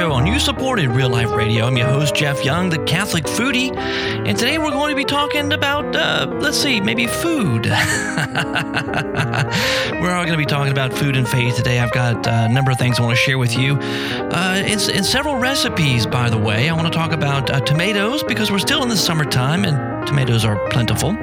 show on You Supported Real Life Radio. I'm your host, Jeff Young, the Catholic foodie. And today we're going to be talking about, uh, let's see, maybe food. we're all going to be talking about food and faith today. I've got uh, a number of things I want to share with you. Uh, it's, several recipes, by the way. I want to talk about uh, tomatoes because we're still in the summertime and tomatoes are plentiful.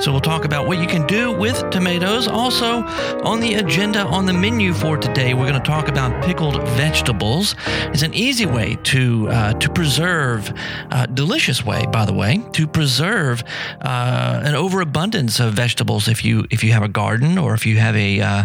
So we'll talk about what you can do with tomatoes. Also, on the agenda on the menu for today, we're going to talk about pickled vegetables. It's an easy way to uh, to preserve, uh, delicious way, by the way, to preserve uh, an overabundance of vegetables. If you if you have a garden or if you have a uh,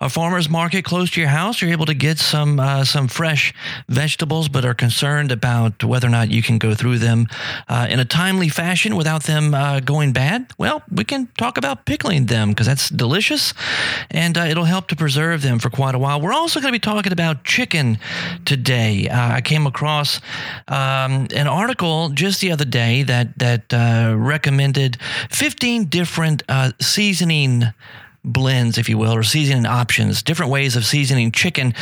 a farmer's market close to your house, you're able to get some uh, some fresh vegetables, but are concerned about whether or not you can go through them uh, in a timely fashion without without them uh, going bad? Well, we can talk about pickling them because that's delicious and uh, it'll help to preserve them for quite a while. We're also going to be talking about chicken today. Uh, I came across um, an article just the other day that, that uh, recommended 15 different uh, seasoning blends, if you will, or seasoning options, different ways of seasoning chicken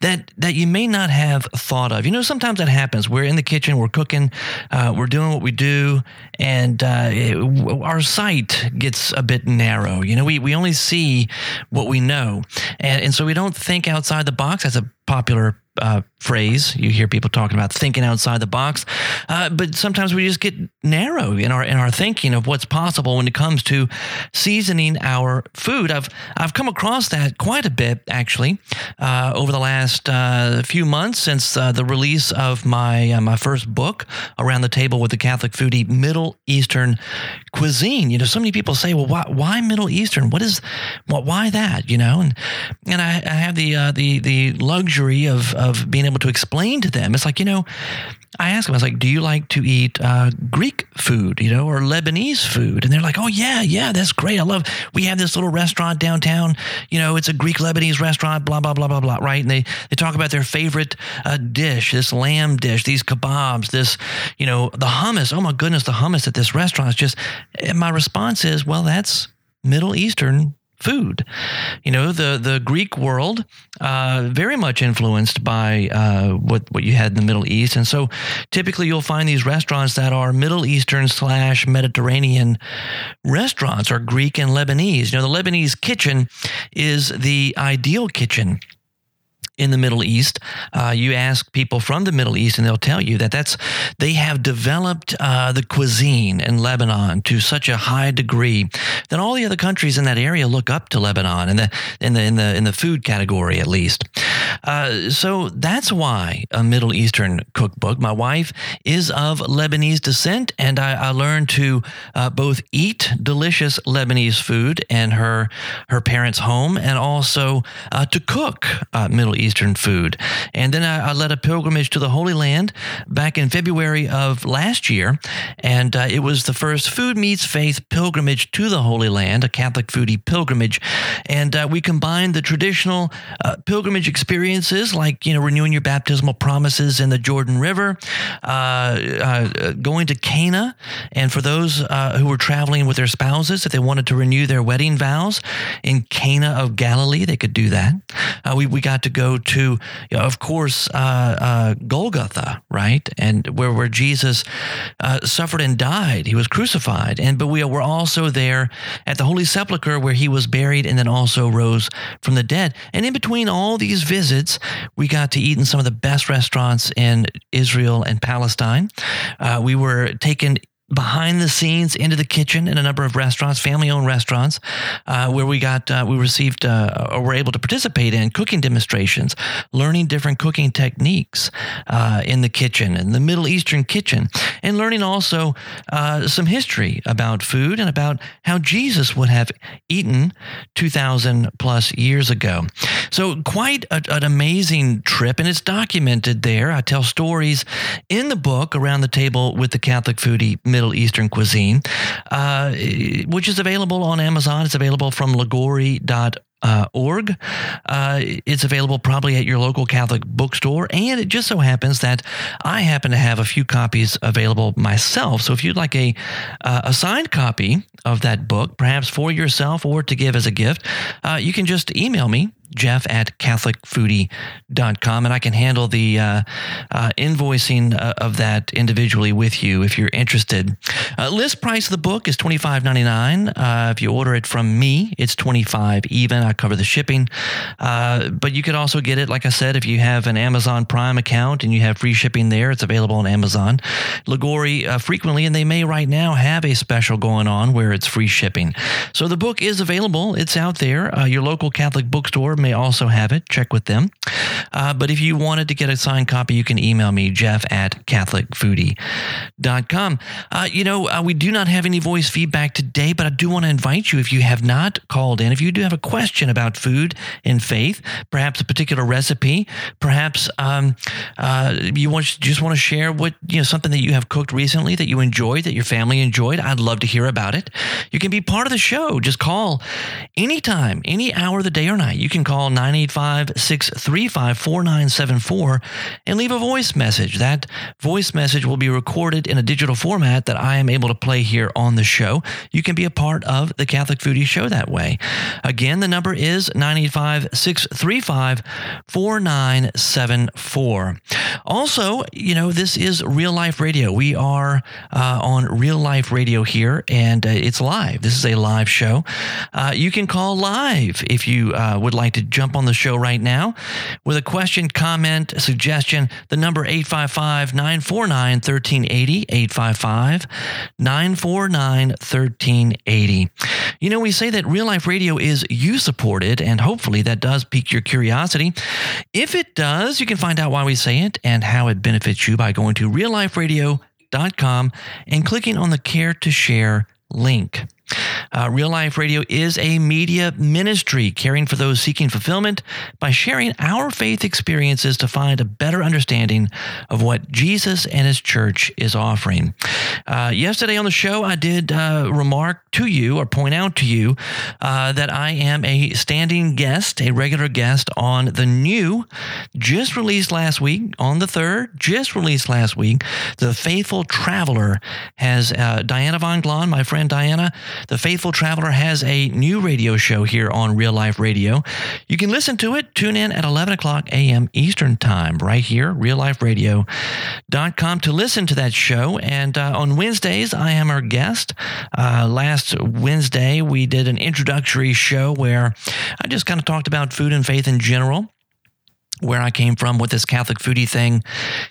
that that you may not have thought of. You know, sometimes that happens. We're in the kitchen, we're cooking, uh, we're doing what we do, and uh, it, our sight gets a bit narrow. You know, we we only see what we know, and and so we don't think outside the box. That's a popular uh, phrase. You hear people talking about thinking outside the box. Uh, but sometimes we just get narrow in our in our thinking of what's possible when it comes to seasoning our food. I've i've come across that quite a bit actually uh, over the last uh, few months since uh, the release of my uh, my first book around the table with the catholic foodie middle eastern cuisine. You know so many people say well why, why middle eastern? What is what why that? You know and and i, I have the the the luxury of of being able to explain to them. It's like, you know, I asked them, I was like, do you like to eat uh, Greek food, you know, or Lebanese food? And they're like, oh, yeah, yeah, that's great. I love, we have this little restaurant downtown, you know, it's a Greek Lebanese restaurant, blah, blah, blah, blah, blah, right? And they, they talk about their favorite uh, dish, this lamb dish, these kebabs, this, you know, the hummus. Oh, my goodness, the hummus at this restaurant is just, and my response is, well, that's Middle Eastern food. You know, the the Greek world uh, very much influenced by uh, what what you had in the Middle East, and so typically you'll find these restaurants that are Middle Eastern slash Mediterranean restaurants, or Greek and Lebanese. You know, the Lebanese kitchen is the ideal kitchen in the Middle East. Uh, you ask people from the Middle East, and they'll tell you that that's they have developed uh, the cuisine in Lebanon to such a high degree that all the other countries in that area look up to Lebanon in the in the in the in the food category at least. Uh, so that's why a Middle Eastern cookbook. My wife is of Lebanese descent, and I, I learned to uh, both eat delicious Lebanese food in her her parents' home, and also uh, to cook uh, Middle Eastern food. And then I, I, led a pilgrimage to the Holy Land back in February of last year. And uh, it was the first Food Meets Faith pilgrimage to the Holy Land, a Catholic foodie pilgrimage. And we combined the traditional pilgrimage experiences like, you know, renewing your baptismal promises in the Jordan River, uh, uh, going to Cana. And for those uh, who were traveling with their spouses, if they wanted to renew their wedding vows in Cana of Galilee, they could do that. we, we got to go to, you know, of course, uh, uh, Golgotha, right, and where where Jesus uh, suffered and died. He was crucified, and but we were also there at the Holy Sepulchre where he was buried, and then also rose from the dead. And in between all these visits, we got to eat in some of the best restaurants in Israel and Palestine. Uh, we were taken behind the scenes into the kitchen in a number of restaurants, family owned restaurants, uh, where we got, uh, we received, uh, or were able to participate in cooking demonstrations, learning different cooking techniques uh, in the kitchen, in the Middle Eastern kitchen, and learning also uh, some history about food and about how Jesus would have eaten 2,000 plus years ago. So, quite a, an amazing trip, and it's documented there. I tell stories in the book around the table with the Catholic foodie Middle Eastern cuisine, uh, which is available on Amazon. It's available from Liguori.com uh, org. Uh, it's available probably at your local Catholic bookstore, and it just so happens that I happen to have a few copies available myself. So if you'd like a uh, a signed copy of that book, perhaps for yourself or to give as a gift, uh, you can just email me jeff at catholicfoodie.com and i can handle the uh, uh, invoicing uh, of that individually with you if you're interested uh, list price of the book is $25.99 uh, if you order it from me it's 25 even i cover the shipping uh, but you could also get it like i said if you have an amazon prime account and you have free shipping there it's available on amazon liguori frequently and they may right now have a special going on where it's free shipping so the book is available it's out there your local catholic bookstore may also have it. Check with them. Uh, but if you wanted to get a signed copy, you can email me, jeff at catholicfoodie.com. Uh, you know, uh, we do not have any voice feedback today, but I do want to invite you, if you have not called in, if you do have a question about food and faith, perhaps a particular recipe, perhaps um, uh, you want, just want to share what, you know, something that you have cooked recently that you enjoyed, that your family enjoyed, I'd love to hear about it. You can be part of the show. Just call anytime, any hour of the day or night. You can call 985 635 4974 and leave a voice message. That voice message will be recorded in a digital format that I am able to play here on the show. You can be a part of the Catholic Foodie Show that way. Again, the number is 985 635 4974. Also, you know, this is real life radio. We are uh, on real life radio here, and uh, it's live. This is a live show. Uh, you can call live if you uh, would like to jump on the show right now with a question, comment, suggestion. The number 855 949 1380. 855 949 1380. You know, we say that real life radio is you supported, and hopefully that does pique your curiosity. If it does, you can find out why we say it and how it benefits you by going to realliferadio.com and clicking on the Care to Share link. Uh, Real Life Radio is a media ministry caring for those seeking fulfillment by sharing our faith experiences to find a better understanding of what Jesus and his church is offering. Uh, yesterday on the show, I did uh, remark to you or point out to you uh, that I am a standing guest, a regular guest on the new, just released last week on the 3rd, just released last week. The Faithful Traveler has uh, Diana Von Glahn, my friend Diana the Faithful Traveler has a new radio show here on Real Life Radio. You can listen to it. Tune in at 11 o'clock a.m. Eastern Time, right here, realliferadio.com to listen to that show. And uh, on Wednesdays, I am our guest. Uh, last Wednesday, we did an introductory show where I just kind of talked about food and faith in general where I came from, what this Catholic foodie thing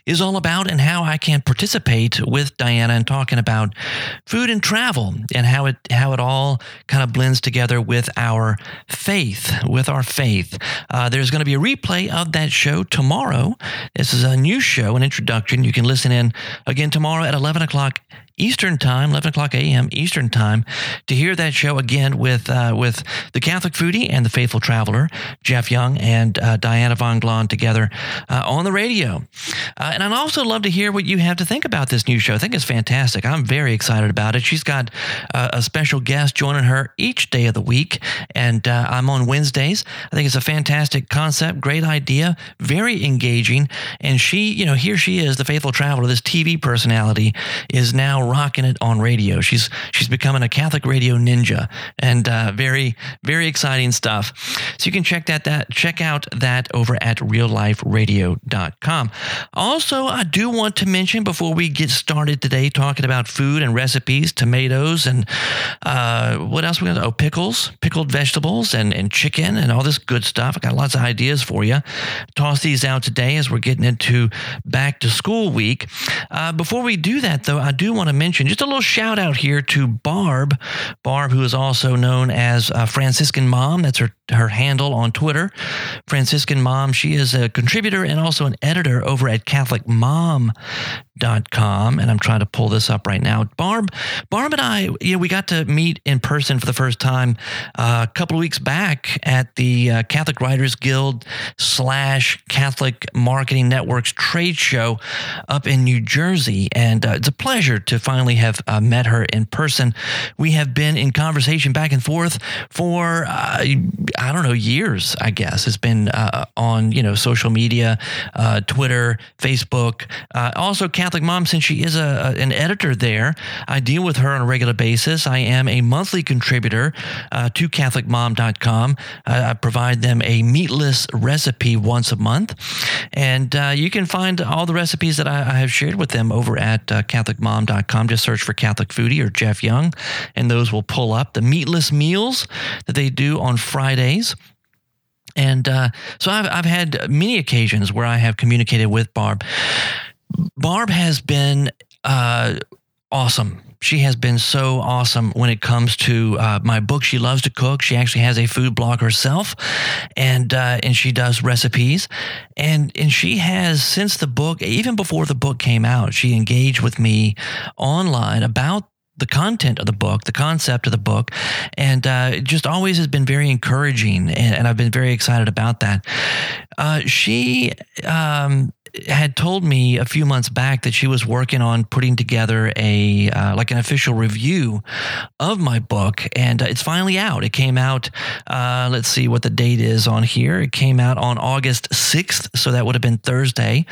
is all about, and how I can participate with Diana and talking about food and travel and how it how it all kind of blends together with our faith. With our faith, uh, there's going to be a replay of that show tomorrow. This is a new show, an introduction. You can listen in again tomorrow at 11 o'clock Eastern Time, 11 o'clock a.m. Eastern Time, to hear that show again with uh, with the Catholic Foodie and the Faithful Traveler, Jeff Young and uh, Diana Von Glahn together uh, on the radio. Uh, and I'd also love to hear what you have to think about this new show. I think it's fantastic. I'm very excited about it. She's got uh, a special guest joining her each day of the week, and uh, I'm on Wednesdays. I think it's a fantastic concept, great idea, very engaging. And she, you know, here she is, the Faithful Traveler, this TV personality, is now rocking it on radio. She's she's becoming a Catholic radio ninja, and uh, very very exciting stuff. So you can check that that check out that over at realliferadio.com. Also, I do want to mention before we get started today talking about food and recipes, tomatoes and uh, what else we got? Oh, pickles, pickled vegetables, and and chicken and all this good stuff. I got lots of ideas for you. Toss these out today as we're getting into back to school week. Uh, before we do that, though, I do want to mention just a little shout out here to Barb. Barb, who is also known as uh, Franciscan Mom. That's her, her handle on Twitter. Franciscan Mom. She is a contributor and also an editor over at Catholic Mom com and I'm trying to pull this up right now. Barb, Barb and I, you know, we got to meet in person for the first time uh, a couple of weeks back at the uh, Catholic Writers Guild slash Catholic Marketing Network's trade show up in New Jersey, and uh, it's a pleasure to finally have uh, met her in person. We have been in conversation back and forth for uh, I don't know, years, I guess. It's been uh, on, you know, social media, uh, Twitter, Facebook. Uh, also, Catholic Mom, since she is a, an editor there, I deal with her on a regular basis. I am a monthly contributor uh, to CatholicMom.com. I provide them a meatless recipe once a month. And uh, you can find all the recipes that I, I have shared with them over at uh, CatholicMom.com. Just search for Catholic Foodie or Jeff Young, and those will pull up the meatless meals that they do on Fridays. And uh, so I've, I've had many occasions where I have communicated with Barb. Barb has been uh, awesome. She has been so awesome when it comes to uh, my book. She loves to cook. She actually has a food blog herself, and uh, and she does recipes. And and she has since the book, even before the book came out, she engaged with me online about the content of the book, the concept of the book, and uh, it just always has been very encouraging, and, and I've been very excited about that. Uh, she um, had told me a few months back that she was working on putting together a uh, like an official review of my book, and uh, it's finally out. It came out. Uh, let's see what the date is on here. It came out on August sixth, so that would have been Thursday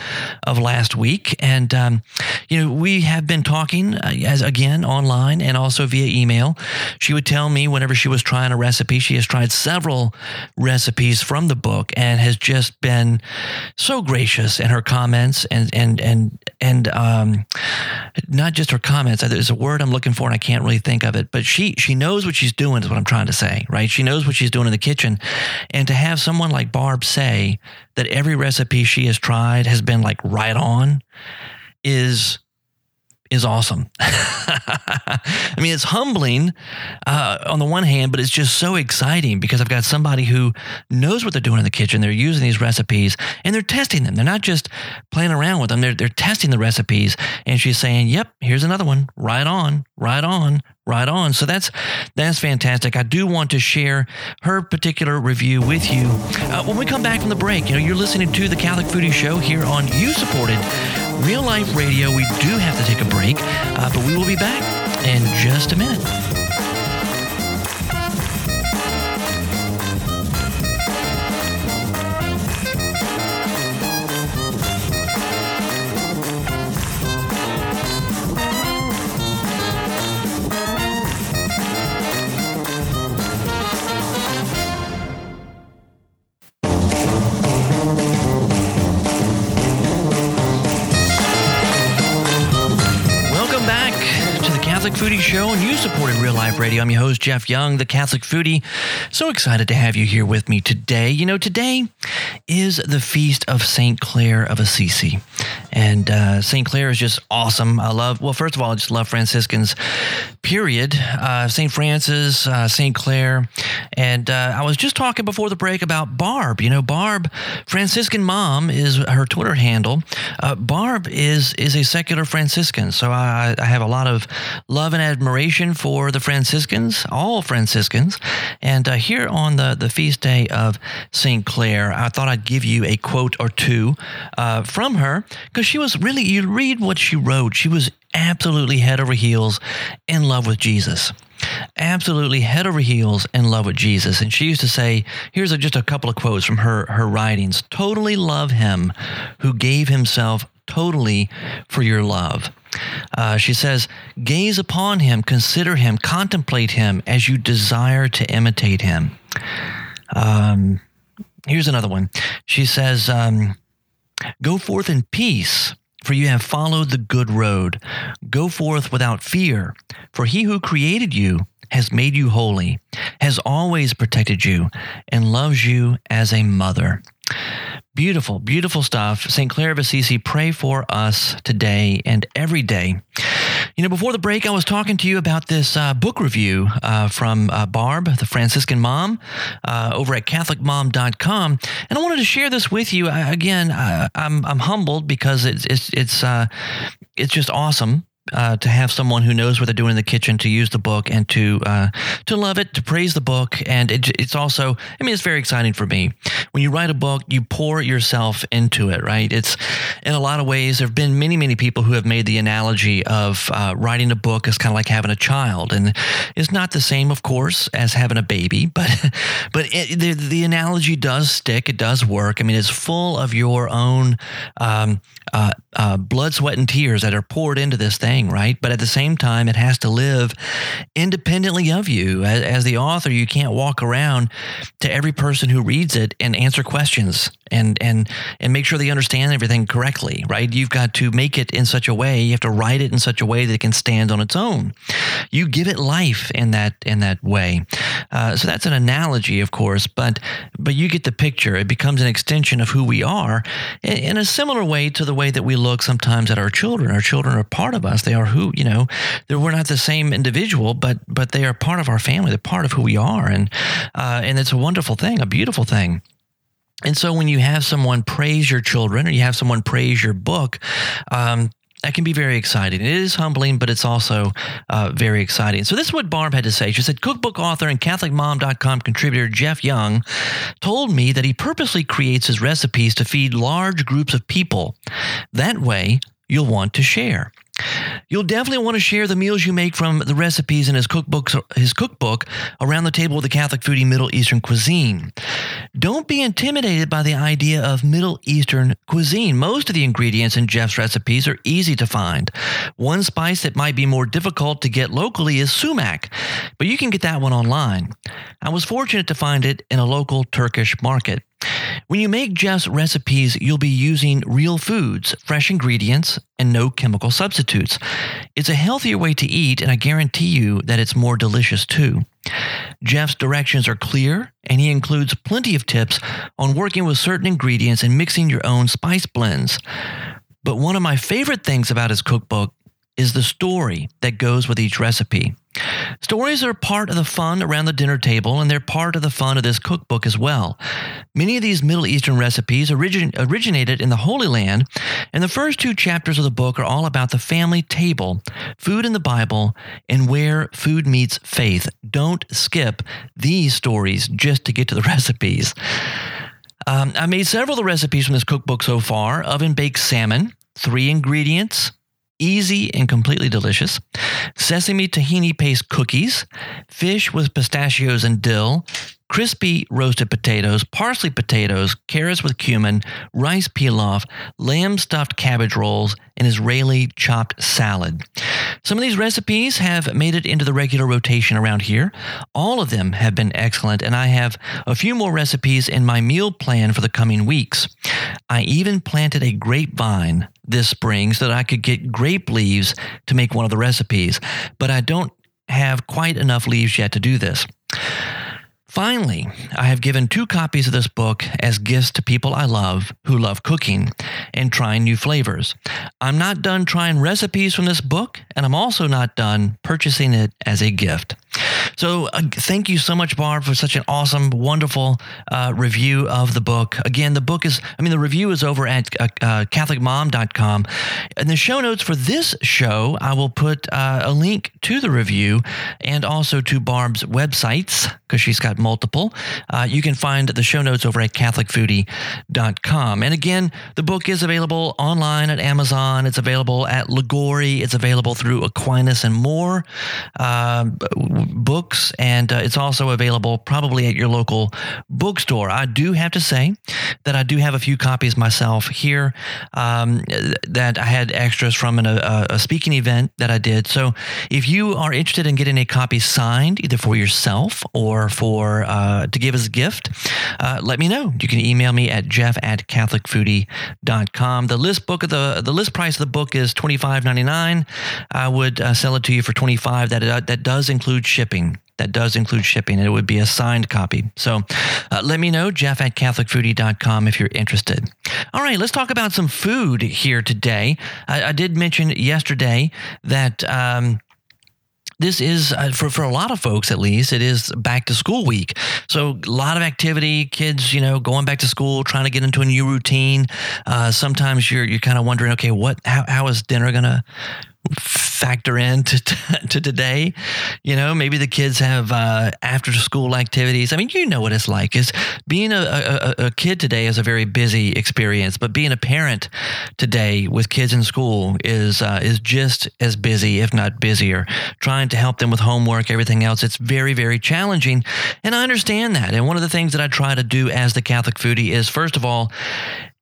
of last week. And um, you know, we have been talking uh, as again online and also via email. She would tell me whenever she was trying a recipe. She has tried several recipes from the book and has just been so gracious in her comments and and and and um, not just her comments. There's a word I'm looking for and I can't really think of it. But she she knows what she's doing is what I'm trying to say, right? She knows what she's doing in the kitchen, and to have someone like Barb say that every recipe she has tried has been like right on is is awesome. I mean, it's humbling uh, on the one hand, but it's just so exciting because I've got somebody who knows what they're doing in the kitchen. They're using these recipes and they're testing them. They're not just playing around with them, they're, they're testing the recipes. And she's saying, Yep, here's another one. Right on, right on, right on. So that's that's fantastic. I do want to share her particular review with you uh, when we come back from the break. You know, you're listening to the Catholic Foodie Show here on you supported Real Life Radio. We do have to take a break, uh, but we will be back in just a minute. Radio. I'm your host, Jeff Young, the Catholic Foodie. So excited to have you here with me today. You know, today is the feast of St. Clare of Assisi. And uh, St. Clare is just awesome. I love, well, first of all, I just love Franciscans, period. Uh, St. Francis, uh, St. Clare. And uh, I was just talking before the break about Barb. You know, Barb, Franciscan mom is her Twitter handle. Uh, Barb is, is a secular Franciscan. So I, I have a lot of love and admiration for the Franciscans, all Franciscans. And uh, here on the, the feast day of St. Clare, I thought I'd give you a quote or two uh, from her because she was really, you read what she wrote, she was absolutely head over heels in love with Jesus absolutely head over heels in love with Jesus. And she used to say, here's a, just a couple of quotes from her, her writings totally love him who gave himself totally for your love. Uh, she says, Gaze upon him, consider him, contemplate him as you desire to imitate him. Um, here's another one. She says, um, Go forth in peace, for you have followed the good road. Go forth without fear, for he who created you has made you holy, has always protected you, and loves you as a mother. Beautiful, beautiful stuff. St. Clare of Assisi, pray for us today and every day. You know, before the break, I was talking to you about this uh, book review uh, from uh, Barb, the Franciscan mom, uh, over at CatholicMom.com, and I wanted to share this with you. I, again, I, am I'm, I'm humbled because it's it's it's uh, it's just awesome uh, to have someone who knows what they're doing in the kitchen to use the book and to uh, to love it, to praise the book, and it, it's also, I mean, it's very exciting for me. When you write a book, you pour yourself into it, right? It's in a lot of ways. There have been many, many people who have made the analogy of uh, writing a book is kind of like having a child, and it's not the same, of course, as having a baby, but but it, the the analogy does stick. It does work. I mean, it's full of your own um, uh, uh, blood, sweat, and tears that are poured into this thing, right? But at the same time, it has to live independently of you. As, as the author, you can't walk around to every person who reads it and answer questions and and and make sure they understand everything correctly, right? You've got to make it in such a way. You have to write it in such a way that it can stand on its own. You give it life in that in that way. Uh, so that's an analogy, of course, but but you get the picture. It becomes an extension of who we are in, in a similar way to the way that we look sometimes at our children. Our children are part of us. They are who you know. We're not the same individual, but but they are part of our family. They're part of who we are, and uh, and it's a wonderful thing, a beautiful thing. And so when you have someone praise your children or you have someone praise your book, um, that can be very exciting. It is humbling, but it's also uh, very exciting. So, this is what Barb had to say. She said, Cookbook author and CatholicMom.com contributor Jeff Young told me that he purposely creates his recipes to feed large groups of people. That way, you'll want to share. You'll definitely want to share the meals you make from the recipes in his cookbook, his cookbook around the table with the Catholic foodie Middle Eastern cuisine. Don't be intimidated by the idea of Middle Eastern cuisine. Most of the ingredients in Jeff's recipes are easy to find. One spice that might be more difficult to get locally is sumac, but you can get that one online. I was fortunate to find it in a local Turkish market. When you make Jeff's recipes, you'll be using real foods, fresh ingredients, and no chemical substitutes. It's a healthier way to eat, and I guarantee you that it's more delicious too. Jeff's directions are clear, and he includes plenty of tips on working with certain ingredients and mixing your own spice blends. But one of my favorite things about his cookbook is the story that goes with each recipe. Stories are part of the fun around the dinner table, and they're part of the fun of this cookbook as well. Many of these Middle Eastern recipes origin- originated in the Holy Land, and the first two chapters of the book are all about the family table, food in the Bible, and where food meets faith. Don't skip these stories just to get to the recipes. Um, I made several of the recipes from this cookbook so far oven baked salmon, three ingredients easy and completely delicious. Sesame tahini paste cookies, fish with pistachios and dill, crispy roasted potatoes, parsley potatoes, carrots with cumin, rice pilaf, lamb stuffed cabbage rolls, and Israeli chopped salad. Some of these recipes have made it into the regular rotation around here. All of them have been excellent, and I have a few more recipes in my meal plan for the coming weeks. I even planted a grapevine this spring so that I could get grape leaves to make one of the recipes, but I don't have quite enough leaves yet to do this. Finally, I have given two copies of this book as gifts to people I love who love cooking and trying new flavors. I'm not done trying recipes from this book, and I'm also not done purchasing it as a gift. So, uh, thank you so much, Barb, for such an awesome, wonderful uh, review of the book. Again, the book is, I mean, the review is over at uh, uh CatholicMom.com. In the show notes for this show, I will put uh, a link to the review and also to Barb's websites because she's got multiple. Uh, you can find the show notes over at CatholicFoodie.com. And again, the book is available online at Amazon. It's available at Liguori. It's available through Aquinas and more uh, books. And uh, it's also available probably at your local bookstore. I do have to say that I do have a few copies myself here um, that I had extras from an, a, a speaking event that I did. So if you are interested in getting a copy signed, either for yourself or for uh, to give as a gift, uh, let me know. You can email me at jeff at catholicfoodie.com. The list book of the the list price of the book is twenty five ninety nine. I would uh, sell it to you for twenty five. That uh, that does include shipping. That does include shipping, and it would be a signed copy. So uh, let me know, jeff at catholicfoodie.com if you're interested. All right, let's talk about some food here today. I, I did mention yesterday that. Um, this is uh, for for a lot of folks at least it is back to school week so a lot of activity kids you know going back to school trying to get into a new routine uh, sometimes you're you're kind of wondering okay what how, how is dinner gonna factor in to, to today. You know, maybe the kids have uh, after school activities. I mean, you know what it's like. Is being a, a, a, kid today is a very busy experience, but being a parent today with kids in school is uh, is just as busy, if not busier. Trying to help them with homework, everything else. It's very very challenging, and I understand that. And one of the things that I try to do as the Catholic foodie is first of all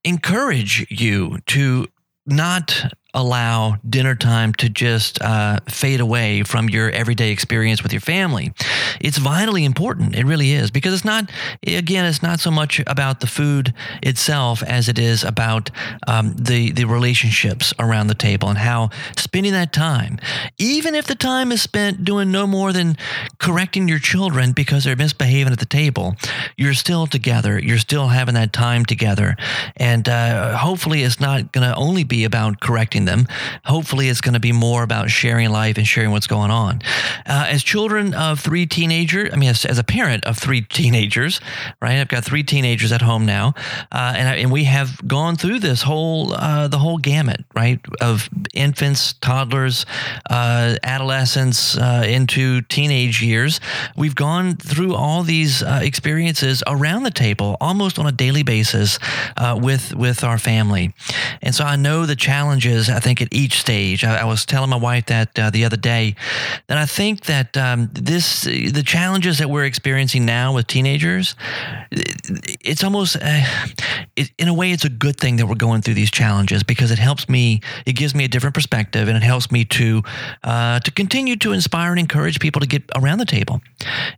encourage you to not allow dinner time to just uh, fade away from your everyday experience with your family. It's vitally important. It really is because it's not, again, it's not so much about the food itself as it is about um, the the relationships around the table and how spending that time, even if the time is spent doing no more than correcting your children because they're misbehaving at the table, you're still together. You're still having that time together, and uh, hopefully, it's not going to only be about correcting them. Hopefully, it's going to be more about sharing life and sharing what's going on. Uh, as children of three teenagers, I mean, as, as, a parent of three teenagers, right? I've got three teenagers at home now, uh, and I, and we have gone through this whole uh, the whole gamut, right, of infants, toddlers, uh, adolescents uh, into teenage years. We've gone through all these uh, experiences around the table, almost on a daily basis, with with our family, and so I know the challenges I think, at each stage. I, I was telling my wife that uh, the other day that I think that um, this, the challenges that we're experiencing now with teenagers, it's almost, uh, it, in a way, it's a good thing that we're going through these challenges because it helps me, it gives me a different perspective and it helps me to, uh, to continue to inspire and encourage people to get around the table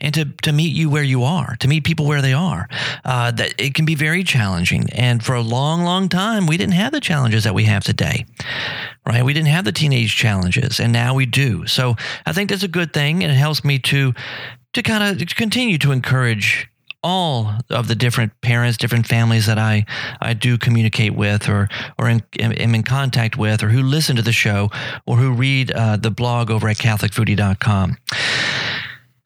and to, to meet you where you are, to meet people where they are. Uh, that it can be very challenging. And for a long, long time, we didn't have the challenges that we have today right? We didn't have the teenage challenges, and now we do. So I think that's a good thing, and it helps me to to kind of continue to encourage all of the different parents, different families that I, I do communicate with or, or in, am in contact with or who listen to the show or who read uh, the blog over at CatholicFoodie.com.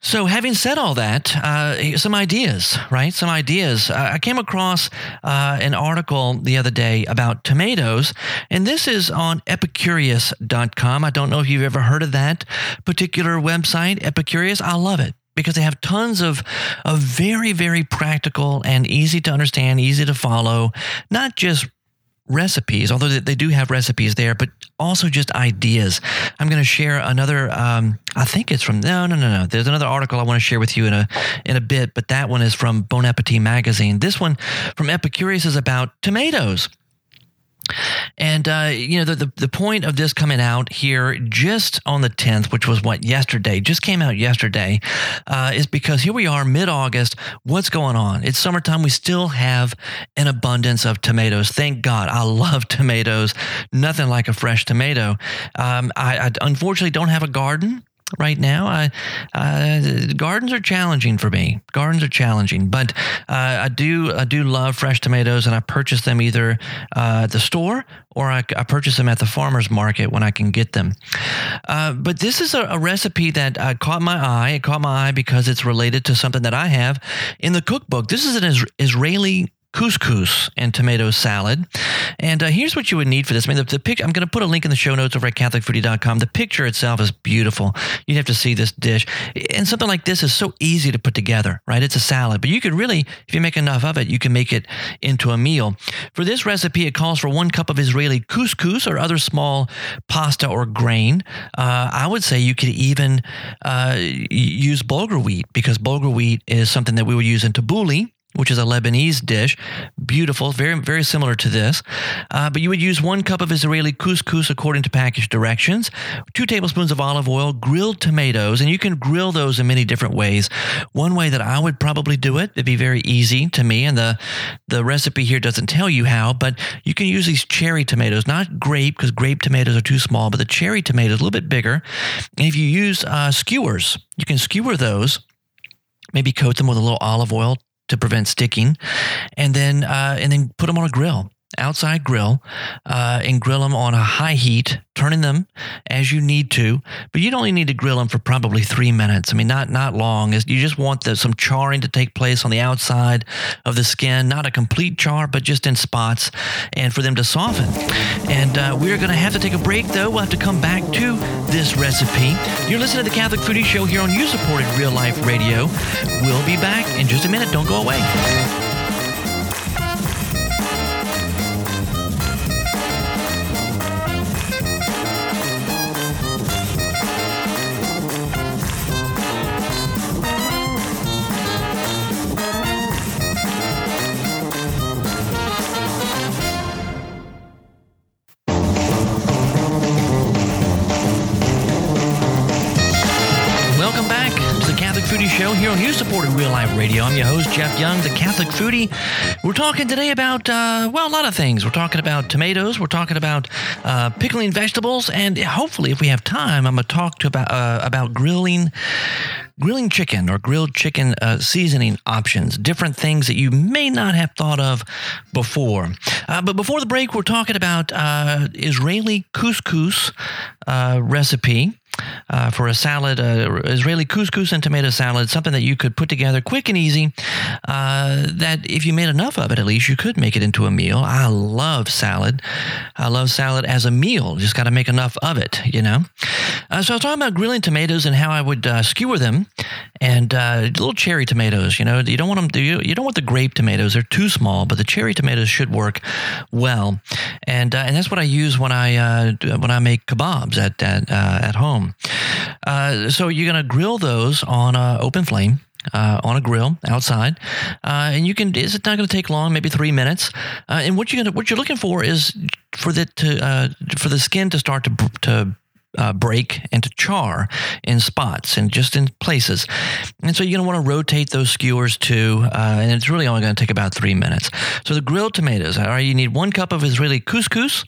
So, having said all that, uh, some ideas, right? Some ideas. Uh, I came across uh, an article the other day about tomatoes, and this is on epicurious.com. I don't know if you've ever heard of that particular website, Epicurious. I love it because they have tons of, of very, very practical and easy to understand, easy to follow, not just recipes, although they do have recipes there, but also just ideas. I'm going to share another. Um, I think it's from no, no, no, no. There's another article I want to share with you in a in a bit, but that one is from Bon Appetit magazine. This one from Epicurious is about tomatoes. And uh, you know the, the, the point of this coming out here just on the 10th, which was what yesterday, just came out yesterday, uh, is because here we are mid August. What's going on? It's summertime. We still have an abundance of tomatoes. Thank God. I love tomatoes. Nothing like a fresh tomato. Um, I, I unfortunately don't have a garden right now. Uh, gardens are challenging for me. Gardens are challenging, but uh, I do I do love fresh tomatoes, and I purchase them either uh, at the store or I, I, purchase them at the farmers market when I can get them. Uh, but this is a, a recipe that uh, caught my eye. It caught my eye because it's related to something that I have in the cookbook. This is an Israeli couscous and tomato salad. And uh, here's what you would need for this. I mean, the, the pic- I'm going to put a link in the show notes over at CatholicFoodie.com. The picture itself is beautiful. You'd have to see this dish. And something like this is so easy to put together, right? It's a salad, but you could really, if you make enough of it, you can make it into a meal. For this recipe, it calls for one cup of Israeli couscous or other small pasta or grain. Uh, I would say you could even uh, use bulgur wheat because bulgur wheat is something that we would use in tabbouleh which is a Lebanese dish. Beautiful, very, very similar to this. Uh, but you would use one cup of Israeli couscous according to package directions, two tablespoons of olive oil, grilled tomatoes, and you can grill those in many different ways. One way that I would probably do it, it'd be very easy to me, and the, the recipe here doesn't tell you how, but you can use these cherry tomatoes, not grape, because grape tomatoes are too small, but the cherry tomatoes, a little bit bigger. And if you use uh, skewers, you can skewer those maybe coat them with a little olive oil to prevent sticking, and then uh, and then put them on a grill. Outside grill uh, and grill them on a high heat, turning them as you need to. But you'd only need to grill them for probably three minutes. I mean, not not long. You just want the, some charring to take place on the outside of the skin, not a complete char, but just in spots, and for them to soften. And uh, we're going to have to take a break, though. We'll have to come back to this recipe. You're listening to the Catholic Foodie Show here on user-supported Real Life Radio. We'll be back in just a minute. Don't go away. Real Life Radio. I'm your host, Jeff Young, the Catholic Foodie. We're talking today about, uh, well, a lot of things. We're talking about tomatoes, we're talking about uh, pickling vegetables, and hopefully, if we have time, I'm going to talk about, uh, about grilling grilling chicken or grilled chicken uh, seasoning options, different things that you may not have thought of before. Uh, but before the break, we're talking about uh, Israeli couscous uh, recipe uh, for a salad, uh, Israeli couscous and tomato salad, something that you could put together quick and easy. Uh, that if you made enough of it, at least you could make it into a meal. I love salad. I love salad as a meal. Just got to make enough of it, you know. Uh, so I was talking about grilling tomatoes and how I would uh, skewer them, and uh, little cherry tomatoes. You know, you don't want them. You, you don't want the grape tomatoes; they're too small. But the cherry tomatoes should work well, and and that's what I use when I when I make kebabs at at, at home. Uh, so you're going to grill those on an open flame. Uh, on a grill outside, uh, and you can. It's not going to take long, maybe three minutes. Uh, and what you're gonna, what you're looking for is for the to uh, for the skin to start to to uh, break and to char in spots and just in places. And so you're going to want to rotate those skewers too. Uh, and it's really only going to take about three minutes. So the grilled tomatoes, all right, you need one cup of Israeli couscous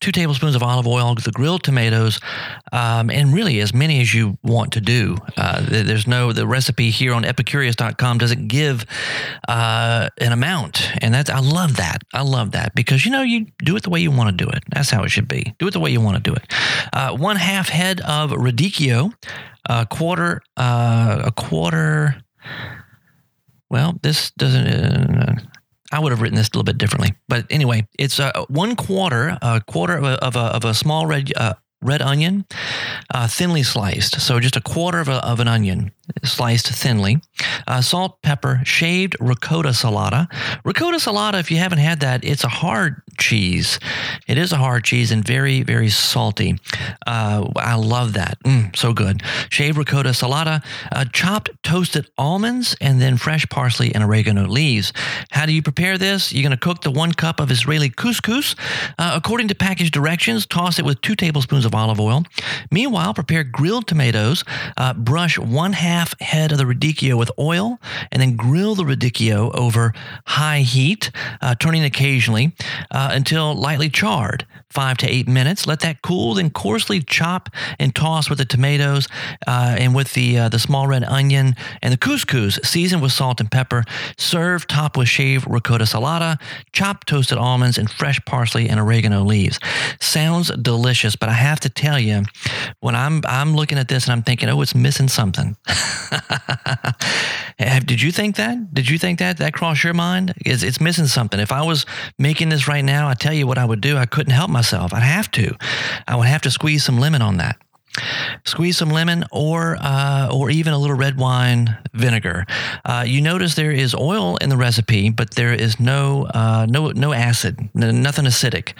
two tablespoons of olive oil, the grilled tomatoes, um, and really as many as you want to do. Uh, there's no, the recipe here on epicurious.com doesn't give uh, an amount. And that's, I love that. I love that because, you know, you do it the way you want to do it. That's how it should be. Do it the way you want to do it. Uh, one half head of radicchio, a quarter, uh, a quarter, well, this doesn't, uh, I would have written this a little bit differently, but anyway, it's uh, one quarter, a quarter of a, of a, of a small red uh, red onion, uh, thinly sliced. So just a quarter of, a, of an onion sliced thinly. Uh, salt, pepper, shaved ricotta salata. Ricotta salata, if you haven't had that, it's a hard cheese. It is a hard cheese and very, very salty. Uh, I love that. Mm, so good. Shaved ricotta salata, uh, chopped toasted almonds, and then fresh parsley and oregano leaves. How do you prepare this? You're going to cook the one cup of Israeli couscous. Uh, according to package directions, toss it with two tablespoons of olive oil. Meanwhile, prepare grilled tomatoes. Uh, brush one half head of the radicchio with oil, and then grill the radicchio over high heat, uh, turning occasionally uh, until lightly charred. Five to eight minutes. Let that cool. Then coarsely chop and toss with the tomatoes uh, and with the uh, the small red onion and the couscous. Season with salt and pepper. Serve topped with shaved ricotta salata, chopped toasted almonds, and fresh parsley and oregano leaves. Sounds delicious, but I have to tell you, when I'm I'm looking at this and I'm thinking, oh, it's missing something. Did you think that? Did you think that? That crossed your mind? It's, it's missing something. If I was making this right now, I tell you what I would do. I couldn't help myself. I'd have to. I would have to squeeze some lemon on that. Squeeze some lemon or uh, or even a little red wine vinegar. Uh, you notice there is oil in the recipe, but there is no uh, no no acid, nothing acidic.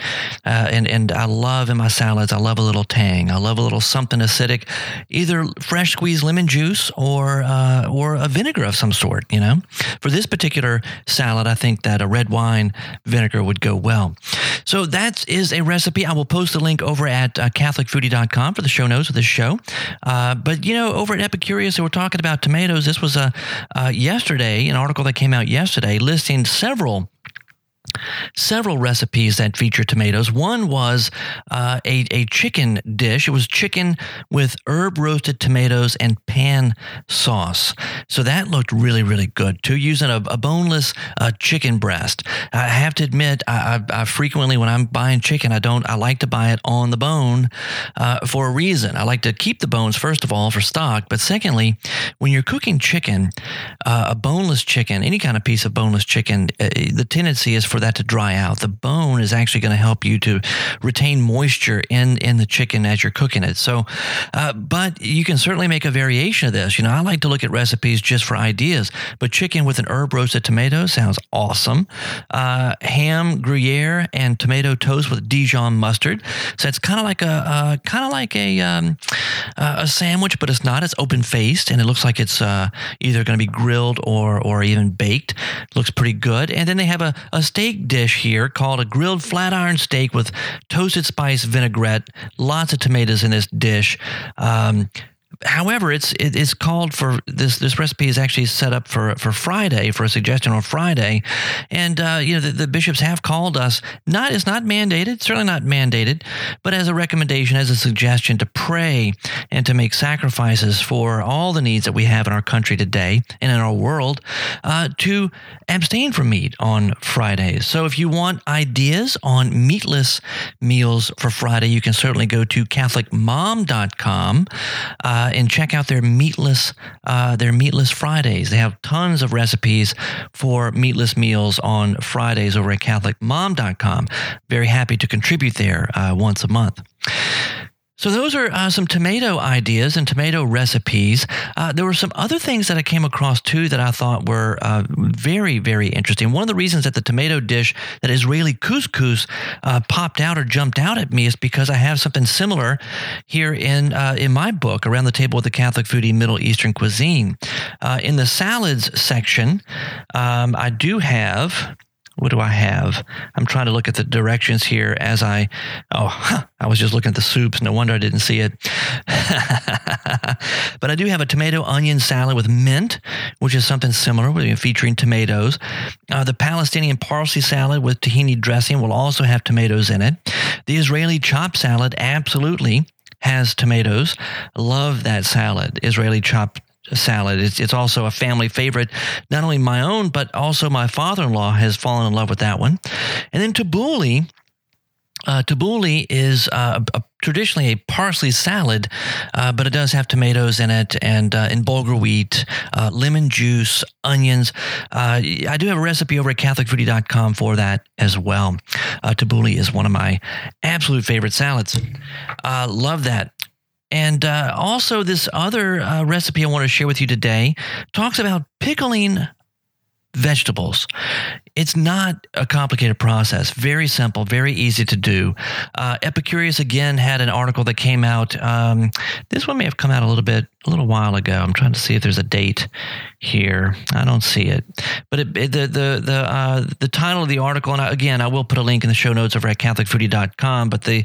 Uh, and and I love in my salads, I love a little tang. I love a little something acidic, either fresh squeezed lemon juice or uh, or a vinegar of some sort. You know, for this particular salad, I think that a red wine vinegar would go well. So that is a recipe. I will post a link over at uh, CatholicFoodie.com for the show notes of this show. Uh, but you know, over at Epicurious, they were talking about tomatoes. This was a uh, yesterday, an article that came out yesterday listing several several recipes that feature tomatoes. One was uh, a, a chicken dish. It was chicken with herb roasted tomatoes and pan sauce. So that looked really, really good too, using a, a boneless uh, chicken breast. I have to admit, I, I, I, frequently, when I'm buying chicken, I don't, I like to buy it on the bone uh, for a reason. I like to keep the bones, first of all, for stock. But secondly, when you're cooking chicken, uh, a boneless chicken, any kind of piece of boneless chicken, uh, the tendency is for that to dry out. The bone is actually going to help you to retain moisture in, in the chicken as you're cooking it. So, uh, but you can certainly make a variation of this. You know, I like to look at recipes just for ideas, but chicken with an herb roasted tomato sounds awesome. Uh, ham Gruyere and tomato toast with Dijon mustard. So it's kind of like a uh, kind of like a um, a sandwich, but it's not. It's open faced, and it looks like it's uh, either going to be grilled or or even baked. It looks pretty good. And then they have a, a steak dish here called a grilled flat iron steak with toasted spice vinaigrette. Lots of tomatoes in this dish. Um, however, it's it is called for this. This recipe is actually set up for for Friday for a suggestion on Friday, and uh, you know the, the, bishops have called us. Not it's not mandated, certainly not mandated, but as a recommendation, as a suggestion to pray and to make sacrifices for all the needs that we have in our country today and in our world, uh, to abstain from meat on Fridays. So if you want ideas on meatless meals for Friday, you can certainly go to CatholicMom.com. Uh, and check out their meatless uh, their meatless Fridays. They have tons of recipes for meatless meals on Fridays over at CatholicMom.com. Very happy to contribute there uh, once a month. So those are uh, some tomato ideas and tomato recipes. Uh, there were some other things that I came across too that I thought were uh, very, very interesting. One of the reasons that the tomato dish, that Israeli couscous, uh, popped out or jumped out at me is because I have something similar here in uh, in my book, Around the Table with the Catholic Foodie Middle Eastern Cuisine. Uh, in the salads section, um, I do have what do I have? I'm trying to look at the directions here as I, oh, I was just looking at the soups. No wonder I didn't see it. but I do have a tomato onion salad with mint, which is something similar, featuring tomatoes. Uh, the Palestinian parsley salad with tahini dressing will also have tomatoes in it. The Israeli chopped salad absolutely has tomatoes. Love that salad, Israeli chopped salad. It's, it's also a family favorite. Not only my own, but also my father in law has fallen in love with that one. And then tabbouleh. Uh, tabbouleh is uh, a, traditionally a parsley salad, uh, but it does have tomatoes in it and uh, in bulgur wheat, uh, lemon juice, onions. Uh, I do have a recipe over at CatholicFoodie.com for that as well. Uh, tabbouleh is one of my absolute favorite salads. Love that. And uh, also, this other uh, recipe I want to share with you today talks about pickling vegetables. It's not a complicated process. Very simple, very easy to do. Uh, Epicurious again had an article that came out. Um, this one may have come out a little bit, a little while ago. I'm trying to see if there's a date here. I don't see it, but it, it, the the the uh, the title of the article, and again, I will put a link in the show notes over at CatholicFoodie.com. But the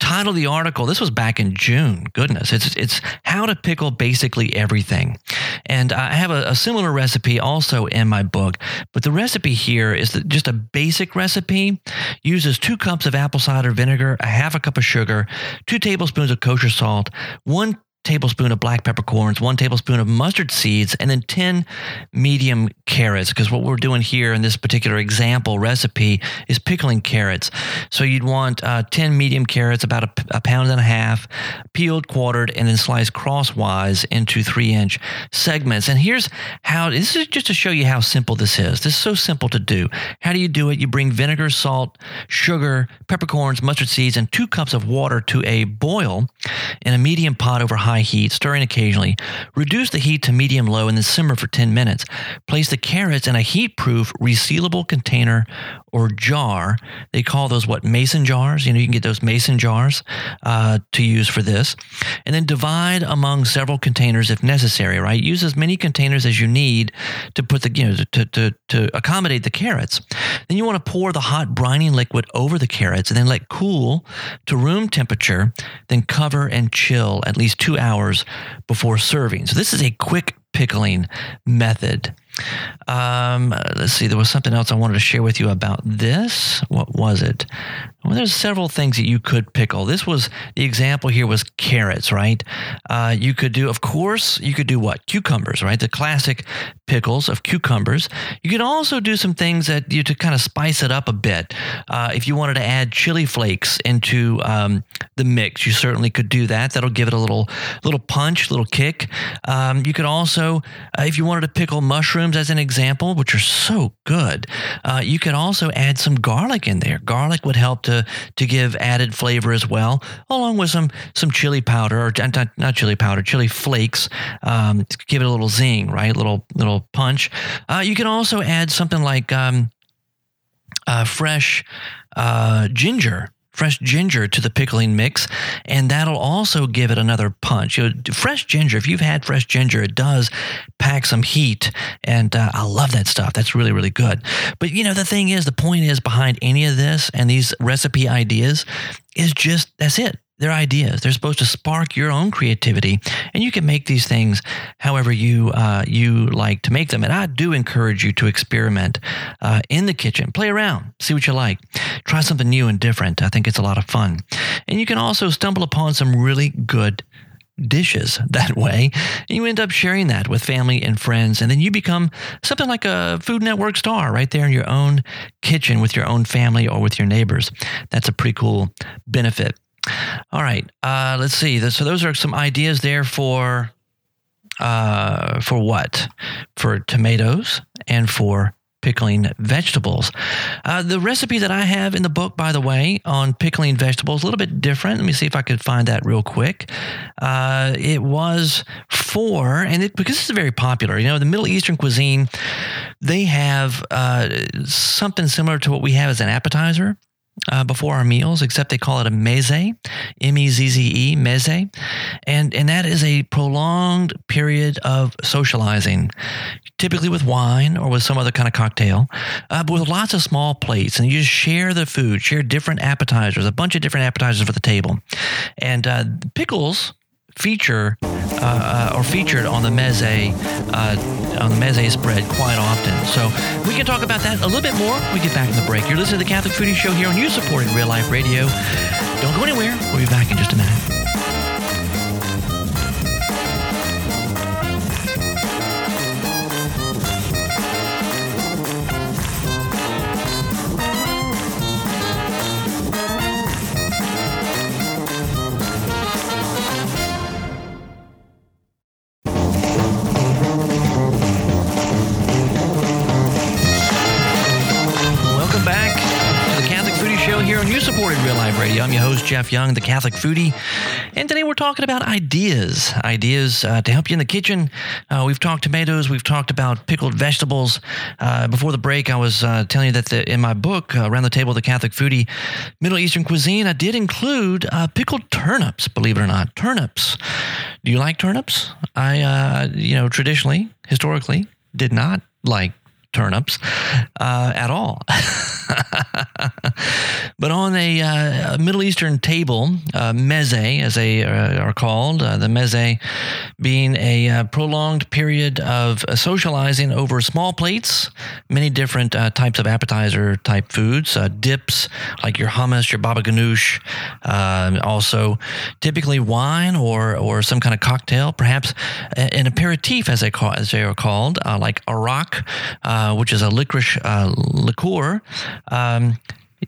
title of the article, this was back in June. Goodness, it's it's how to pickle basically everything, and I have a, a similar recipe also in my book. But the recipe here is just a basic recipe uses two cups of apple cider vinegar, a half a cup of sugar, two tablespoons of kosher salt, one tablespoon of black peppercorns, one tablespoon of mustard seeds, and then 10 medium carrots. Because what we're doing here in this particular example recipe is pickling carrots. So you'd want uh, 10 medium carrots, about a, a, pound and a half, peeled, quartered, and then sliced crosswise into three inch segments. And here's how this is just to show you how simple this is. This is so simple to do. How do you do it? You bring vinegar, salt, sugar, peppercorns, mustard seeds, and two cups of water to a boil in a medium pot over high high heat, stirring occasionally. Reduce the heat to medium low and then simmer for 10 minutes. Place the carrots in a heat proof, resealable container or jar. They call those what mason jars. You know, you can get those mason jars uh, to use for this. And then divide among several containers if necessary, right? Use as many containers as you need to put the, you know, to, to, to accommodate the carrots. Then you want to pour the hot brining liquid over the carrots and then let cool to room temperature, then cover and chill at least two hours before serving. So this is a quick pickling method. Um, let's see. There was something else I wanted to share with you about this. What was it? Well, there's several things that you could pickle. This was the example here was carrots, right? Uh, you could do, of course, you could do what? Cucumbers, right? The classic pickles of cucumbers. You could also do some things that you to kind of spice it up a bit. Uh, if you wanted to add chili flakes into um, the mix, you certainly could do that. That'll give it a little little punch, little kick. Um, you could also, uh, if you wanted to pickle mushrooms as an example, which are so good, uh, you could also add some garlic in there. Garlic would help to to to give added flavor as well, along with some some chili powder or not, not chili powder, chili flakes um, give it a little zing, right? Little little punch. Uh, you can also add something like um, uh, fresh uh, ginger fresh ginger to the pickling mix, and that'll also give it another punch. You know, fresh ginger, if you've had fresh ginger, it does pack some heat, and uh, I love that stuff. That's really, really good. But you know, the thing is, the point is behind any of this and these recipe ideas is just that's it. They're ideas. They're supposed to spark your own creativity, and you can make these things however you uh, you like to make them. And I do encourage you to experiment uh, in the kitchen, play around, see what you like, try something new and different. I think it's a lot of fun, and you can also stumble upon some really good dishes that way. And you end up sharing that with family and friends, and then you become something like a Food Network star right there in your own kitchen with your own family or with your neighbors. That's a pretty cool benefit. All right. Uh, let's see. So those are some ideas there for uh, for what? For tomatoes and for pickling vegetables. Uh, the recipe that I have in the book, by the way, on pickling vegetables, a little bit different. Let me see if I could find that real quick. Uh, it was for, and it, because this is very popular, you know, the Middle Eastern cuisine, they have uh, something similar to what we have as an appetizer uh, before our meals, except they call it a meze, M E Z Z E, meze. And, and that is a prolonged period of socializing, typically with wine or with some other kind of cocktail, uh, but with lots of small plates. And you just share the food, share different appetizers, a bunch of different appetizers for the table. And uh, pickles feature uh, uh, or featured on the meze uh, on the meze spread quite often. So we can talk about that a little bit more. We get back in the break. You're listening to the Catholic Foodie Show here on you supporting Real Life Radio. Don't go anywhere. We'll be back in just a minute. Jeff Young, the Catholic Foodie. And today we're talking about ideas ideas uh, to help you in the kitchen. Uh, we've talked tomatoes, we've talked about pickled vegetables. Uh, before the break, I was uh, telling you that the, in my book, uh, Around the Table, the Catholic Foodie, Middle Eastern Cuisine, I did include uh, pickled turnips, believe it or not. Turnips. Do you like turnips? I, you know, traditionally, historically, did not like turnips uh, at all. but on a, uh, Middle Eastern table, uh, meze, as they uh, are called, uh, the meze being a uh, prolonged period of socializing over small plates, many different types of appetizer type foods, dips like your hummus, your baba ganoush, also typically wine or, or some kind of cocktail, perhaps an aperitif, as they, call, as they are called, like arak uh, which is a licorice uh, liqueur. Um,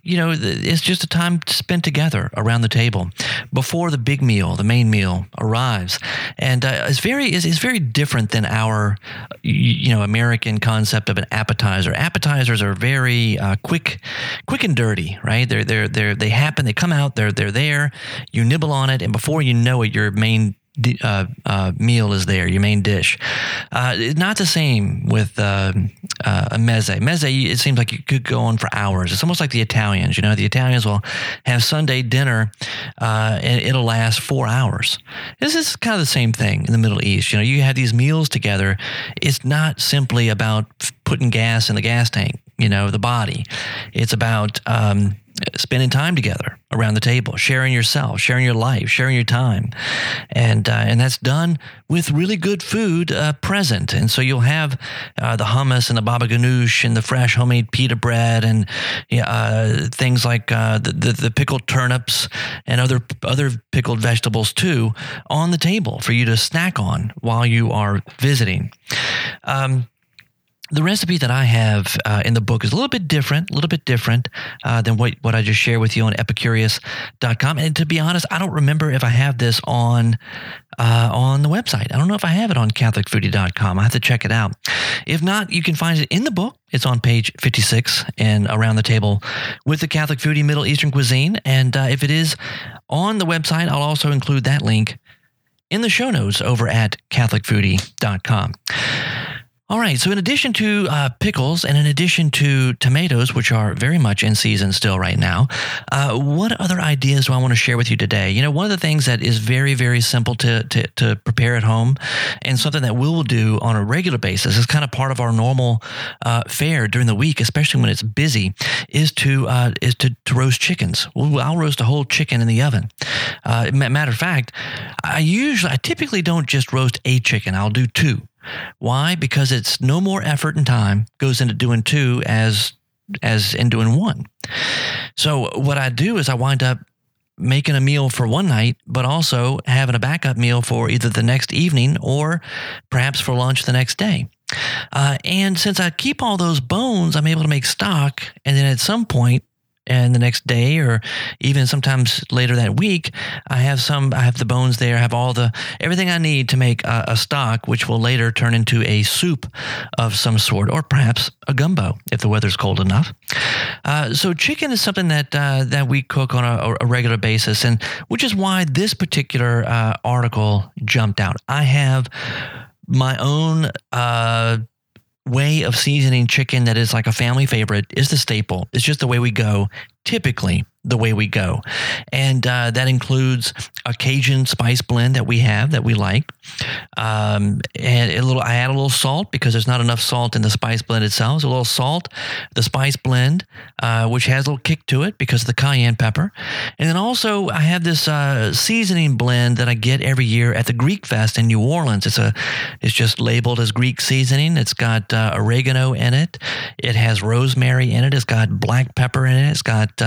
you know, it's just a time spent together around the table before the big meal, the main meal arrives, and uh, it's very it's, it's, very different than our you know American concept of an appetizer. Appetizers are very uh, quick, quick and dirty, right? They're they're they they happen, they come out, they're they're there. You nibble on it, and before you know it, your main uh, uh, meal is there, your main dish. Uh, not the same with uh, uh, a meze. Meze, it seems like you could go on for hours. It's almost like the Italians. You know, the Italians will have Sunday dinner uh, and it'll last four hours. This is kind of the same thing in the Middle East. You know, you have these meals together. It's not simply about putting gas in the gas tank, you know, the body. It's about, um, spending time together around the table, sharing yourself, sharing your life, sharing your time, and uh, and that's done with really good food uh, present. And so you'll have uh, the hummus and the baba ganoush and the fresh homemade pita bread and uh, things like uh, the, the, the pickled turnips and other other pickled vegetables too on the table for you to snack on while you are visiting. Um, the recipe that I have uh, in the book is a little bit different, a little bit different uh, than what, what I just shared with you on epicurious.com. And to be honest, I don't remember if I have this on uh, on the website. I don't know if I have it on catholicfoodie.com. I have to check it out. If not, you can find it in the book. It's on page 56 and around the table with the Catholic Foodie Middle Eastern Cuisine. And uh, if it is on the website, I'll also include that link in the show notes over at catholicfoodie.com. All right. So, in addition to uh, pickles and in addition to tomatoes, which are very much in season still right now, uh, what other ideas do I want to share with you today? You know, one of the things that is very, very simple to, to, to prepare at home and something that we will do on a regular basis is kind of part of our normal uh, fare during the week, especially when it's busy, is to uh, is to, to roast chickens. I'll roast a whole chicken in the oven. Uh, matter of fact, I usually, I typically don't just roast a chicken, I'll do two. Why? Because it's no more effort and time goes into doing two as as in doing one. So what I do is I wind up making a meal for one night, but also having a backup meal for either the next evening or perhaps for lunch the next day. Uh, and since I keep all those bones, I'm able to make stock. And then at some point, and the next day or even sometimes later that week i have some i have the bones there i have all the everything i need to make a, a, stock which will later turn into a soup of some sort or perhaps a gumbo if the weather's cold enough. Uh, so chicken is something that uh, that we cook on a, a, regular basis and which is why this particular uh, article jumped out. I have my own uh, way of seasoning chicken that is like a family favorite is the staple. It's just the way we go typically the way we go. And uh, that includes a Cajun spice blend that we have that we like. Um, and a little, I add a little salt because there's not enough salt in the spice blend itself. So a little salt, the spice blend, uh, which has a little kick to it because of the cayenne pepper. And then also I have this uh, seasoning blend that I get every year at the Greek Fest in New Orleans. It's a, it's just labeled as Greek seasoning. It's got uh, oregano in it. It has rosemary in it. It's got black pepper in it. It's got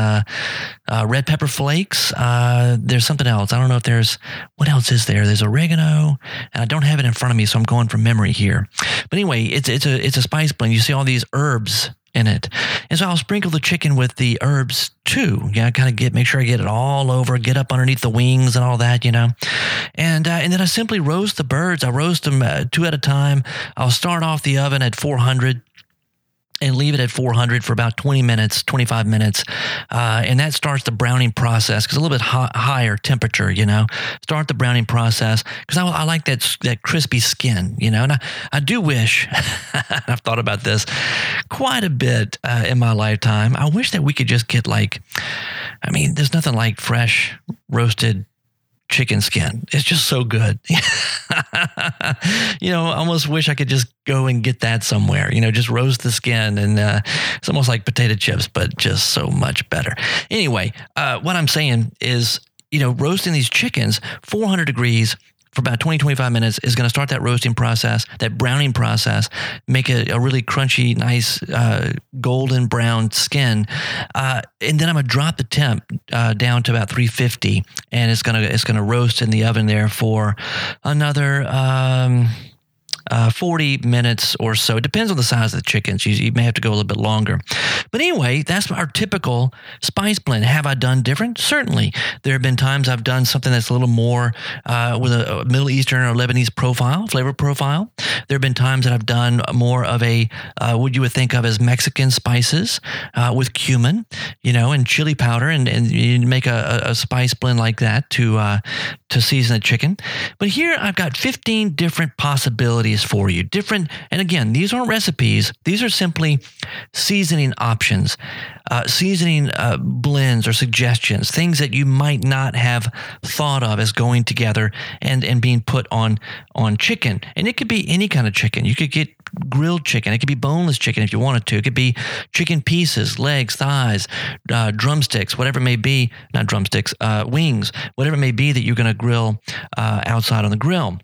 uh, red pepper flakes. Uh, there's something else. I don't know if there's what else is there. There's oregano, and I don't have it in front of me, so I'm going from memory here. But anyway, it's it's a it's a spice blend. You see all these herbs in it. And so I'll sprinkle the chicken with the herbs too. Yeah, kind of get make sure I get it all over, get up underneath the wings and all that, you know. And uh, and then I simply roast the birds. I roast them uh, two at a time. I'll start off the oven at 400 and leave it at 400 for about 20 minutes, 25 minutes. Uh, and that starts the browning process because a little bit hot, higher temperature, you know, start the browning process because I, I, like that, that crispy skin, you know, and I, I do wish, I've thought about this quite a bit uh, in my lifetime. I wish that we could just get like, I mean, there's nothing like fresh roasted chicken skin. It's just so good. you know, I almost wish I could just go and get that somewhere. You know, just roast the skin, and uh, it's almost like potato chips, but just so much better. Anyway, uh, what I'm saying is, you know, roasting these chickens 400 degrees for about 20, 25 minutes is going to start that roasting process, that browning process, make a really crunchy, nice uh, golden brown skin. Uh, and then I'm going to drop the temp uh, down to about 350 and it's going to, it's going to roast in the oven there for another, um, uh, 40 minutes or so. It depends on the size of the chickens. You, you, may have to go a little bit longer. But anyway, that's our typical spice blend. Have I done different? Certainly. There have been times I've done something that's a little more uh, with a, Middle Eastern or Lebanese profile, flavor profile. There have been times that I've done more of a, uh, what you would think of as Mexican spices uh, with cumin, you know, and chili powder, and, and you make a, a spice blend like that to uh, to season the chicken. But here I've got 15 different possibilities for you. Different, and again, these aren't recipes, these are simply seasoning options, uh, seasoning uh, blends or suggestions, things that you might not have thought of as going together and, and being put on, on chicken. And it could be any kind of chicken. You could get grilled chicken. It could be boneless chicken if you wanted to. It could be chicken pieces, legs, thighs, uh, drumsticks, whatever it may be. Not drumsticks, uh, wings, whatever it may be that you're going to grill uh, outside on the grill.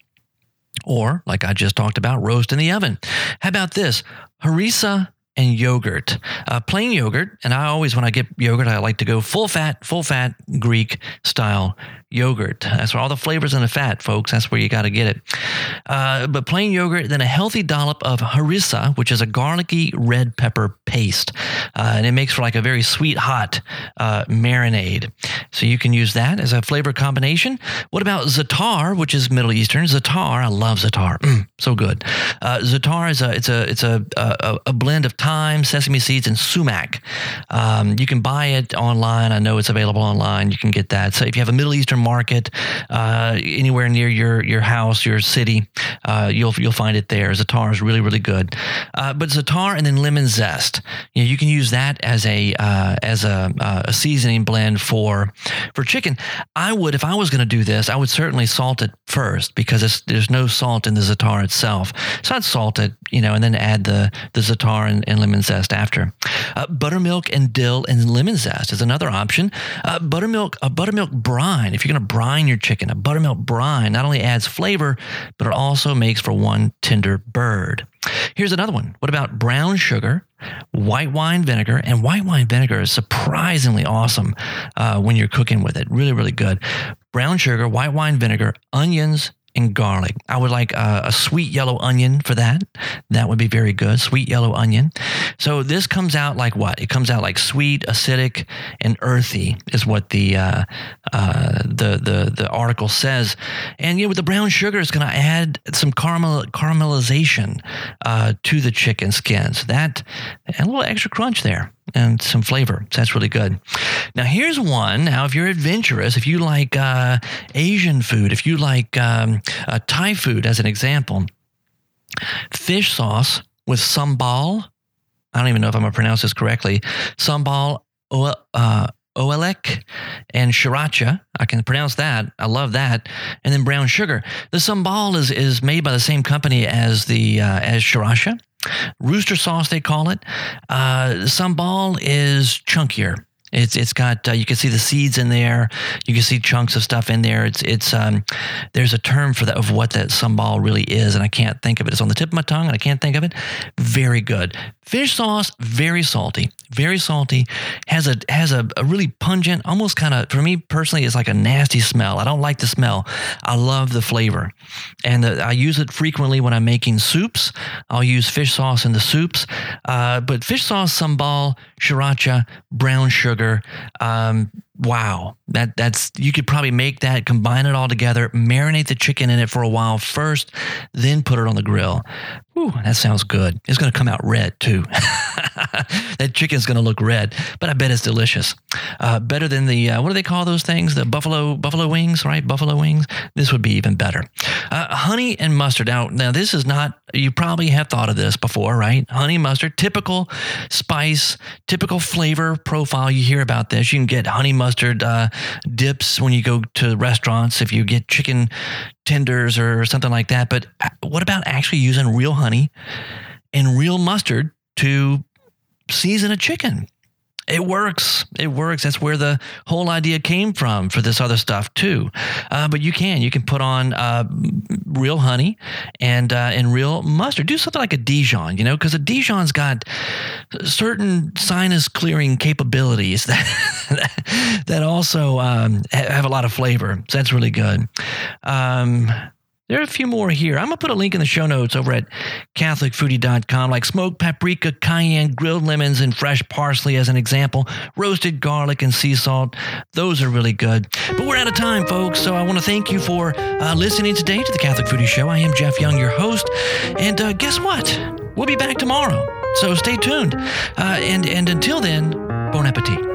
Or, like I just talked about, roast in the oven. How about this? Harissa and yogurt. Uh, plain yogurt, and I always, when I get yogurt, I like to go full fat, full fat Greek style yogurt. That's where all the flavors and the fat, folks. That's where you got to get it. Uh, but plain yogurt, then a healthy dollop of harissa, which is a garlicky red pepper paste. Uh, and it makes for like a very sweet, hot uh, marinade. So you can use that as a flavor combination. What about za'atar, which is Middle Eastern? Za'atar, I love za'atar. Mm, so good. Uh, za'atar is a, it's a, it's a, a, a blend of thyme, sesame seeds, and sumac. Um, you can buy it online. I know it's available online. You can get that. So if you have a Middle Eastern market uh, anywhere near your your house, your city, uh, you'll you'll find it there. Zatar is really really good. Uh, but Zatar and then lemon zest. You know, you can use that as a uh, as a, uh, a seasoning blend for for chicken. I would if I was going to do this, I would certainly salt it first because there's no salt in the Zatar itself. So I'd salt it, you know, and then add the the za'atar and, and lemon zest after. Uh, buttermilk and dill and lemon zest is another option. buttermilk a buttermilk brine. If you're going to brine your chicken, a buttermilk brine not only adds flavor, but it also makes for one tender bird. Here's another one. What about brown sugar, white wine vinegar? And white wine vinegar is surprisingly awesome uh, when you're cooking with it. Really, really good. Brown sugar, white wine vinegar, onions, and garlic. I would like a, a, sweet yellow onion for that. That would be very good. Sweet yellow onion. So this comes out like what? It comes out like sweet, acidic, and earthy is what the uh, uh, the the the article says. And you know, with the brown sugar, it's going to add some caramel caramelization uh, to the chicken skins. That a little extra crunch there and some flavor. So that's really good. Now, here's one. Now, if you're adventurous, if you like uh, Asian food, if you like um, uh, Thai food, as an example, fish sauce with sambal. I don't even know if I'm going to pronounce this correctly. Sambal uh, oelek and sriracha. I can pronounce that. I love that. And then brown sugar. The sambal is, is made by the same company as the uh, as sriracha. Rooster sauce, they call it. Uh, sambal is chunkier. It's it's got uh, you can see the seeds in there. You can see chunks of stuff in there. It's it's um, there's a term for that of what that sambal really is, and I can't think of it. It's on the tip of my tongue, and I can't think of it. Very good. Fish sauce, very salty, very salty. Has a has a, a really pungent, almost kind of for me personally, it's like a nasty smell. I don't like the smell. I love the flavor, and the, I use it frequently when I'm making soups. I'll use fish sauce in the soups, uh, but fish sauce, sambal, sriracha, brown sugar. Um, wow, that that's you could probably make that, combine it all together, marinate the chicken in it for a while first, then put it on the grill. Ooh, that sounds good. It's going to come out red too. that chicken's going to look red, but I bet it's delicious. Uh, better than the uh, what do they call those things? The buffalo buffalo wings, right? Buffalo wings. This would be even better. Uh, honey and mustard. Now, now this is not. You probably have thought of this before, right? Honey mustard, typical spice, typical flavor profile. You hear about this. You can get honey mustard uh, dips when you go to restaurants. If you get chicken tenders or something like that. But uh, what about actually using real honey and real mustard to season a chicken? It works. It works. That's where the whole idea came from for this other stuff too. Uh, but you can you can put on uh, real honey and uh, and real mustard. Do something like a Dijon, you know, because a Dijon's got certain sinus clearing capabilities that that also um, have a lot of flavor. So that's really good. Um, there are a few more here. I'm going to put a link in the show notes over at CatholicFoodie.com, like smoked paprika, cayenne, grilled lemons, and fresh parsley as an example, roasted garlic and sea salt. Those are really good. But we're out of time, folks. So I want to thank you for uh, listening today to the Catholic Foodie Show. I am Jeff Young, your host. And uh, guess what? We'll be back tomorrow. So stay tuned. Uh, and, and until then, bon appetit.